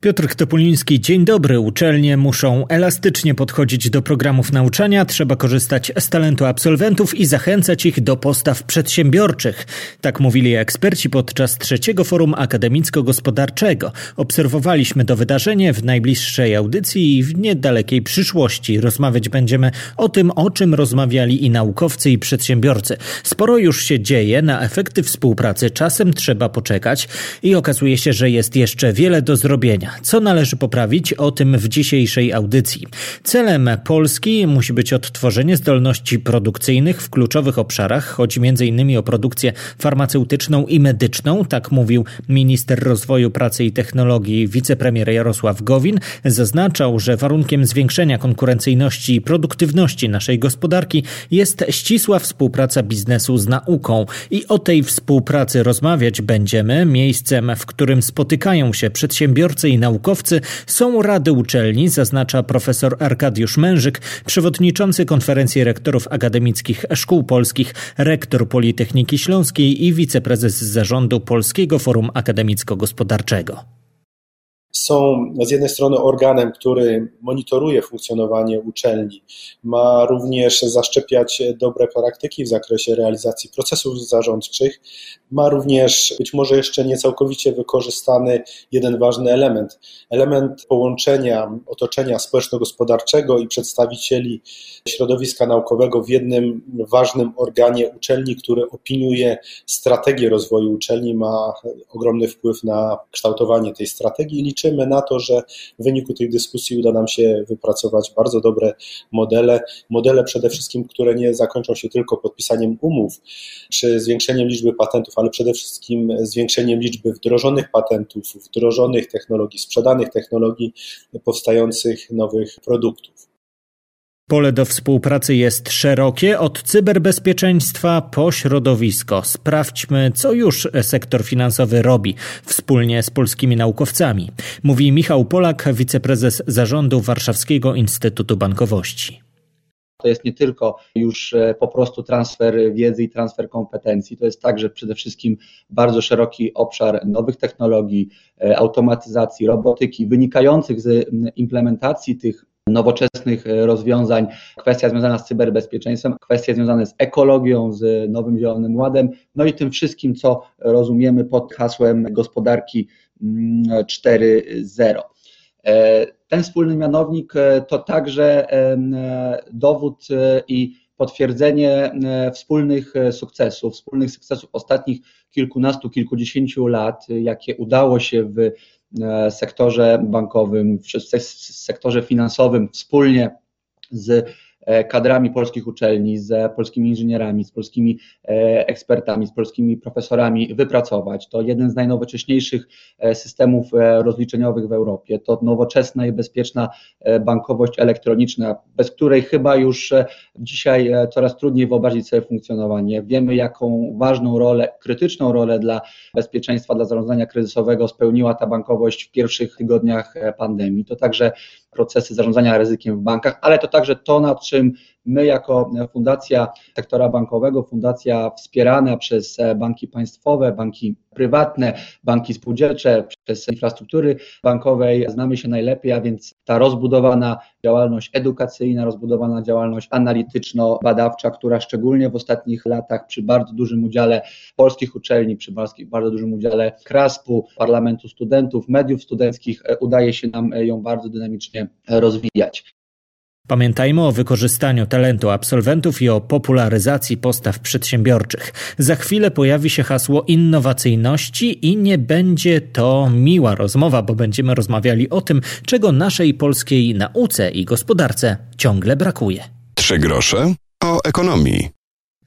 Piotr Topuliński, dzień dobry. Uczelnie muszą elastycznie podchodzić do programów nauczania, trzeba korzystać z talentu absolwentów i zachęcać ich do postaw przedsiębiorczych. Tak mówili eksperci podczas trzeciego forum akademicko-gospodarczego. Obserwowaliśmy to wydarzenie w najbliższej audycji i w niedalekiej przyszłości. Rozmawiać będziemy o tym, o czym rozmawiali i naukowcy, i przedsiębiorcy. Sporo już się dzieje, na efekty współpracy czasem trzeba poczekać i okazuje się, że jest jeszcze wiele do zrobienia. Co należy poprawić? O tym w dzisiejszej audycji. Celem Polski musi być odtworzenie zdolności produkcyjnych w kluczowych obszarach. Chodzi m.in. o produkcję farmaceutyczną i medyczną, tak mówił minister rozwoju pracy i technologii wicepremier Jarosław Gowin. Zaznaczał, że warunkiem zwiększenia konkurencyjności i produktywności naszej gospodarki jest ścisła współpraca biznesu z nauką. I o tej współpracy rozmawiać będziemy. Miejscem, w którym spotykają się przedsiębiorcy i naukowcy są rady uczelni, zaznacza profesor Arkadiusz Mężyk, przewodniczący konferencji rektorów akademickich szkół polskich, rektor Politechniki Śląskiej i wiceprezes zarządu Polskiego Forum Akademicko-Gospodarczego. Są z jednej strony organem, który monitoruje funkcjonowanie uczelni, ma również zaszczepiać dobre praktyki w zakresie realizacji procesów zarządczych, ma również być może jeszcze niecałkowicie wykorzystany jeden ważny element, element połączenia otoczenia społeczno-gospodarczego i przedstawicieli środowiska naukowego w jednym ważnym organie uczelni, który opiniuje strategię rozwoju uczelni, ma ogromny wpływ na kształtowanie tej strategii. Liczymy na to, że w wyniku tej dyskusji uda nam się wypracować bardzo dobre modele, modele przede wszystkim, które nie zakończą się tylko podpisaniem umów czy zwiększeniem liczby patentów, ale przede wszystkim zwiększeniem liczby wdrożonych patentów, wdrożonych technologii, sprzedanych technologii, powstających nowych produktów. Pole do współpracy jest szerokie, od cyberbezpieczeństwa po środowisko. Sprawdźmy, co już sektor finansowy robi wspólnie z polskimi naukowcami. Mówi Michał Polak, wiceprezes zarządu Warszawskiego Instytutu Bankowości. To jest nie tylko już e, po prostu transfer wiedzy i transfer kompetencji, to jest także przede wszystkim bardzo szeroki obszar nowych technologii, e, automatyzacji, robotyki, wynikających z implementacji tych nowoczesnych e, rozwiązań, kwestia związana z cyberbezpieczeństwem, kwestie związane z ekologią, z Nowym Zielonym Ładem, no i tym wszystkim, co rozumiemy pod hasłem gospodarki 4.0. E, ten wspólny mianownik e, to także dowód i potwierdzenie wspólnych sukcesów, wspólnych sukcesów ostatnich kilkunastu, kilkudziesięciu lat, jakie udało się w E, sektorze bankowym, w sektorze finansowym wspólnie z E, kadrami polskich uczelni, z polskimi inżynierami, z polskimi e, ekspertami, z polskimi profesorami wypracować. To jeden z najnowocześniejszych e, systemów rozliczeniowych w Europie. To nowoczesna i bezpieczna bankowość elektroniczna, bez której chyba już dzisiaj coraz trudniej wyobrazić sobie funkcjonowanie. Wiemy, jaką ważną rolę, krytyczną rolę dla bezpieczeństwa, dla zarządzania kryzysowego spełniła ta bankowość w pierwszych tygodniach pandemii. To także procesy zarządzania ryzykiem w bankach, ale to także to, nad czym my jako Fundacja Sektora Bankowego, fundacja wspierana przez banki państwowe, banki prywatne, banki spółdzielcze, przez infrastruktury bankowej znamy się najlepiej, a więc ta rozbudowana działalność edukacyjna, rozbudowana działalność analityczno-badawcza, która szczególnie w ostatnich latach przy bardzo dużym udziale polskich uczelni, przy bardzo dużym udziale KRASP-u, Parlamentu Studentów, mediów studenckich udaje się nam ją bardzo dynamicznie rozwijać. Pamiętajmy o wykorzystaniu talentu absolwentów i o popularyzacji postaw przedsiębiorczych. Za chwilę pojawi się hasło innowacyjności i nie będzie to miła rozmowa, bo będziemy rozmawiali o tym, czego naszej polskiej nauce i gospodarce ciągle brakuje. Trzy grosze o ekonomii.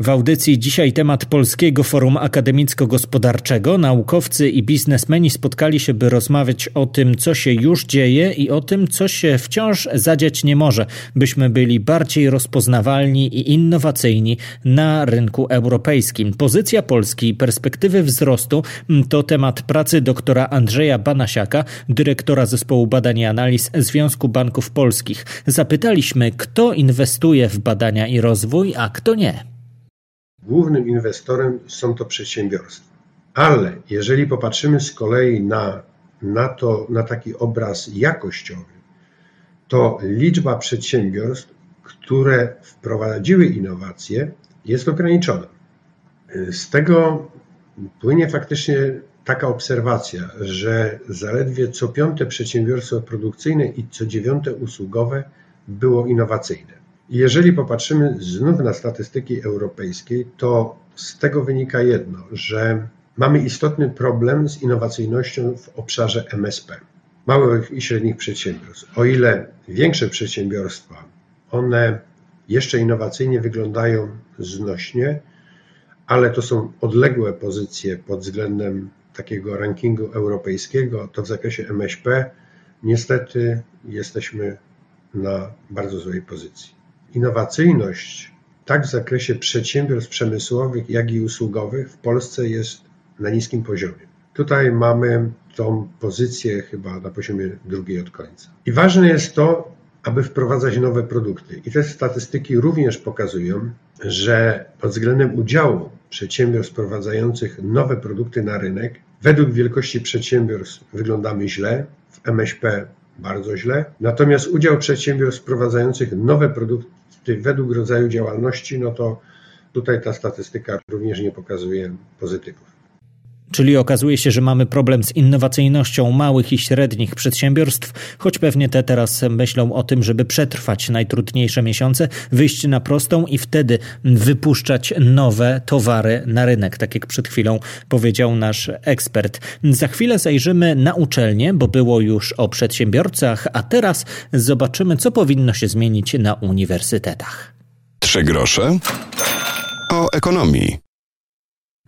W audycji dzisiaj temat Polskiego Forum Akademicko-Gospodarczego. Naukowcy i biznesmeni spotkali się, by rozmawiać o tym, co się już dzieje i o tym, co się wciąż zadziać nie może, byśmy byli bardziej rozpoznawalni i innowacyjni na rynku europejskim. Pozycja Polski i perspektywy wzrostu to temat pracy doktora Andrzeja Banasiaka, dyrektora Zespołu Badań i Analiz Związku Banków Polskich. Zapytaliśmy, kto inwestuje w badania i rozwój, a kto nie. Głównym inwestorem są to przedsiębiorstwa. Ale jeżeli popatrzymy z kolei na, na, to, na taki obraz jakościowy, to liczba przedsiębiorstw, które wprowadziły innowacje, jest ograniczona. Z tego płynie faktycznie taka obserwacja, że zaledwie co piąte przedsiębiorstwo produkcyjne i co dziewiąte usługowe było innowacyjne. Jeżeli popatrzymy znów na statystyki europejskie, to z tego wynika jedno, że mamy istotny problem z innowacyjnością w obszarze MSP, małych i średnich przedsiębiorstw. O ile większe przedsiębiorstwa, one jeszcze innowacyjnie wyglądają znośnie, ale to są odległe pozycje pod względem takiego rankingu europejskiego, to w zakresie MŚP niestety jesteśmy na bardzo złej pozycji innowacyjność tak w zakresie przedsiębiorstw przemysłowych, jak i usługowych w Polsce jest na niskim poziomie. Tutaj mamy tą pozycję chyba na poziomie drugiej od końca. I ważne jest to, aby wprowadzać nowe produkty. I te statystyki również pokazują, że pod względem udziału przedsiębiorstw wprowadzających nowe produkty na rynek, według wielkości przedsiębiorstw wyglądamy źle, w MŚP bardzo źle. Natomiast udział przedsiębiorstw wprowadzających nowe produkty według rodzaju działalności, no to tutaj ta statystyka również nie pokazuje pozytywów. Czyli okazuje się, że mamy problem z innowacyjnością małych i średnich przedsiębiorstw, choć pewnie te teraz myślą o tym, żeby przetrwać najtrudniejsze miesiące, wyjść na prostą i wtedy wypuszczać nowe towary na rynek, tak jak przed chwilą powiedział nasz ekspert. Za chwilę zajrzymy na uczelnię, bo było już o przedsiębiorcach, a teraz zobaczymy, co powinno się zmienić na uniwersytetach. Trzy grosze o ekonomii.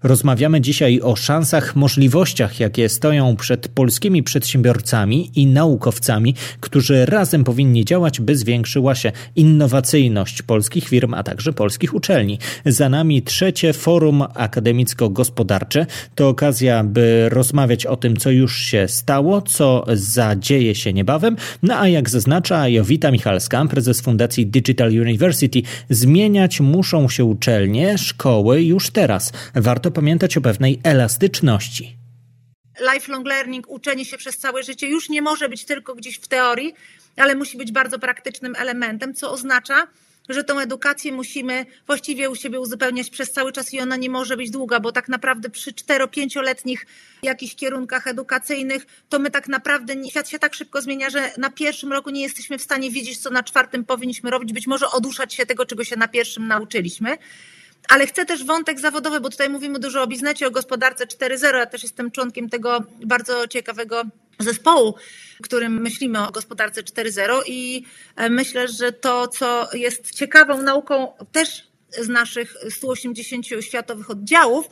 Rozmawiamy dzisiaj o szansach, możliwościach, jakie stoją przed polskimi przedsiębiorcami i naukowcami, którzy razem powinni działać, by zwiększyła się innowacyjność polskich firm, a także polskich uczelni. Za nami trzecie forum akademicko-gospodarcze. To okazja, by rozmawiać o tym, co już się stało, co zadzieje się niebawem. No a jak zaznacza Jowita Michalska, prezes Fundacji Digital University, zmieniać muszą się uczelnie, szkoły już teraz. Warto warto pamiętać o pewnej elastyczności. Lifelong learning, uczenie się przez całe życie już nie może być tylko gdzieś w teorii, ale musi być bardzo praktycznym elementem, co oznacza, że tą edukację musimy właściwie u siebie uzupełniać przez cały czas i ona nie może być długa, bo tak naprawdę przy 4-5-letnich jakichś kierunkach edukacyjnych, to my tak naprawdę, świat się tak szybko zmienia, że na pierwszym roku nie jesteśmy w stanie wiedzieć, co na czwartym powinniśmy robić, być może oduszać się tego, czego się na pierwszym nauczyliśmy ale chcę też wątek zawodowy, bo tutaj mówimy dużo o biznesie, o gospodarce 4.0. Ja też jestem członkiem tego bardzo ciekawego zespołu, którym myślimy o gospodarce 4.0 i e, myślę, że to, co jest ciekawą nauką też z naszych 180 światowych oddziałów,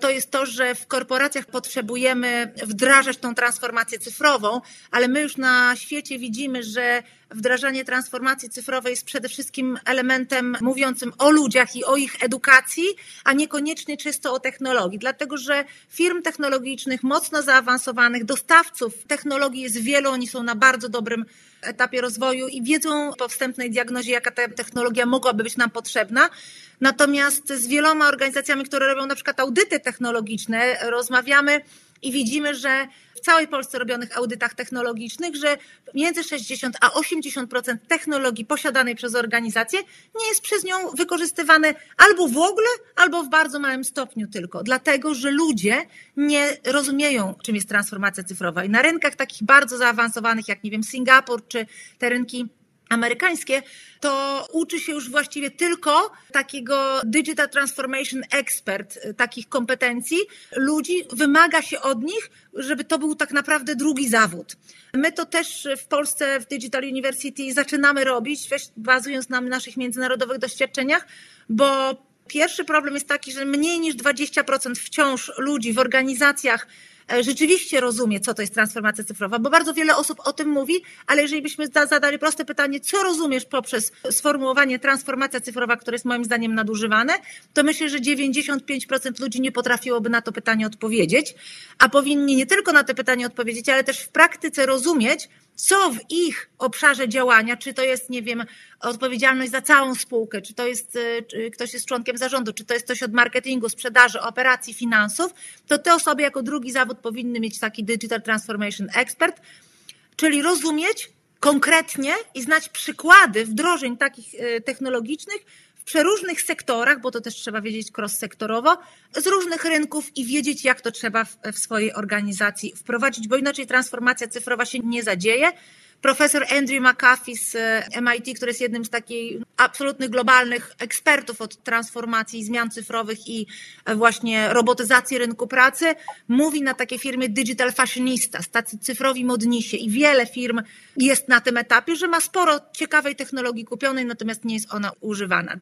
to jest to, że w korporacjach potrzebujemy wdrażać tą transformację cyfrową, ale my już na świecie widzimy, że wdrażanie transformacji cyfrowej jest przede wszystkim elementem mówiącym o ludziach i o ich edukacji, a niekoniecznie czysto o technologii. Dlatego, że firm technologicznych, mocno zaawansowanych, dostawców technologii jest wielu, oni są na bardzo dobrym etapie rozwoju i wiedzą po wstępnej diagnozie, jaka ta technologia mogłaby być nam potrzebna. Natomiast z wieloma organizacjami, które robią na przykład audyty technologiczne, rozmawiamy i widzimy, że w całej Polsce robionych audytach technologicznych, że między 60 a 80% technologii posiadanej przez organizację nie jest przez nią wykorzystywane albo w ogóle, albo w bardzo małym stopniu tylko, dlatego że ludzie nie rozumieją, czym jest transformacja cyfrowa. I na rynkach takich bardzo zaawansowanych, jak nie wiem, Singapur czy te rynki amerykańskie, to uczy się już właściwie tylko takiego Digital Transformation Expert, y, takich kompetencji. Ludzi wymaga się od nich, żeby to był tak naprawdę drugi zawód. My to też w Polsce w Digital University zaczynamy robić, bazując na naszych międzynarodowych doświadczeniach, bo Pierwszy problem jest taki, że mniej niż 20% wciąż ludzi w organizacjach rzeczywiście rozumie, co to jest transformacja cyfrowa, bo bardzo wiele osób o tym mówi, ale jeżeli byśmy zadali proste pytanie, co rozumiesz poprzez sformułowanie transformacja cyfrowa, które jest moim zdaniem nadużywane, to myślę, że 95% ludzi nie potrafiłoby na to pytanie odpowiedzieć, a powinni nie tylko na to pytanie odpowiedzieć, ale też w praktyce rozumieć, co w ich obszarze działania, czy to jest, nie wiem, odpowiedzialność za całą spółkę, czy to jest, e, czy ktoś jest członkiem zarządu, czy to jest ktoś od marketingu, sprzedaży, operacji, finansów, to te osoby jako drugi zawód powinny mieć taki Digital Transformation Expert, czyli rozumieć konkretnie i znać przykłady wdrożeń takich e, technologicznych, w przeróżnych sektorach, bo to też trzeba wiedzieć cross-sektorowo, z różnych rynków i wiedzieć, jak to trzeba w, w swojej organizacji wprowadzić, bo inaczej transformacja cyfrowa się nie zadzieje. Profesor Andrew McAfee z e, MIT, który jest jednym z takich absolutnych globalnych ekspertów od transformacji zmian cyfrowych i e, właśnie robotyzacji rynku pracy, mówi na takiej firmie Digital Fashionista, tacy cyfrowi modnisie i wiele firm jest na tym etapie, że ma sporo ciekawej technologii kupionej, natomiast nie jest ona używana.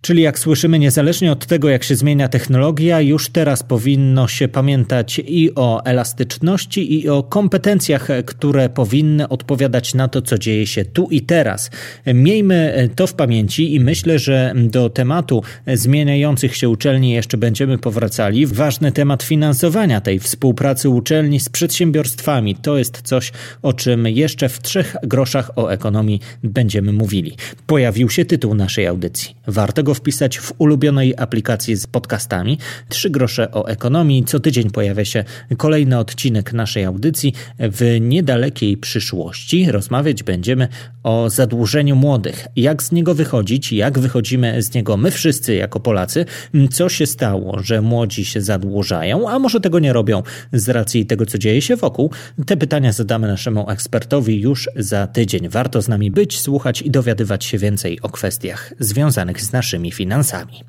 Czyli jak słyszymy, niezależnie od tego, jak się zmienia technologia, już teraz powinno się pamiętać i o elastyczności, i o kompetencjach, które powinny odpowiadać na to, co dzieje się tu i teraz. Miejmy to w pamięci i myślę, że do tematu zmieniających się uczelni jeszcze będziemy powracali. Ważny temat finansowania tej współpracy uczelni z przedsiębiorstwami to jest coś, o czym jeszcze w trzech groszach o ekonomii będziemy mówili. Pojawił się tytuł naszej audycji. Warto go wpisać w ulubionej aplikacji z podcastami. Trzy grosze o ekonomii. Co tydzień pojawia się kolejny odcinek naszej audycji. W niedalekiej przyszłości rozmawiać będziemy o zadłużeniu młodych. Jak z niego wychodzić, jak wychodzimy z niego my wszyscy jako Polacy, co się stało, że młodzi się zadłużają, a może tego nie robią z racji tego, co dzieje się wokół. Te pytania zadamy naszemu ekspertowi już za tydzień. Warto z nami być, słuchać i dowiadywać się więcej o kwestiach związanych z naszymi finansami.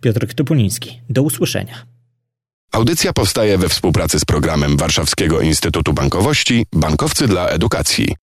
Piotr Topuliński, do usłyszenia. Audycja powstaje we współpracy z programem Warszawskiego Instytutu Bankowości Bankowcy dla Edukacji.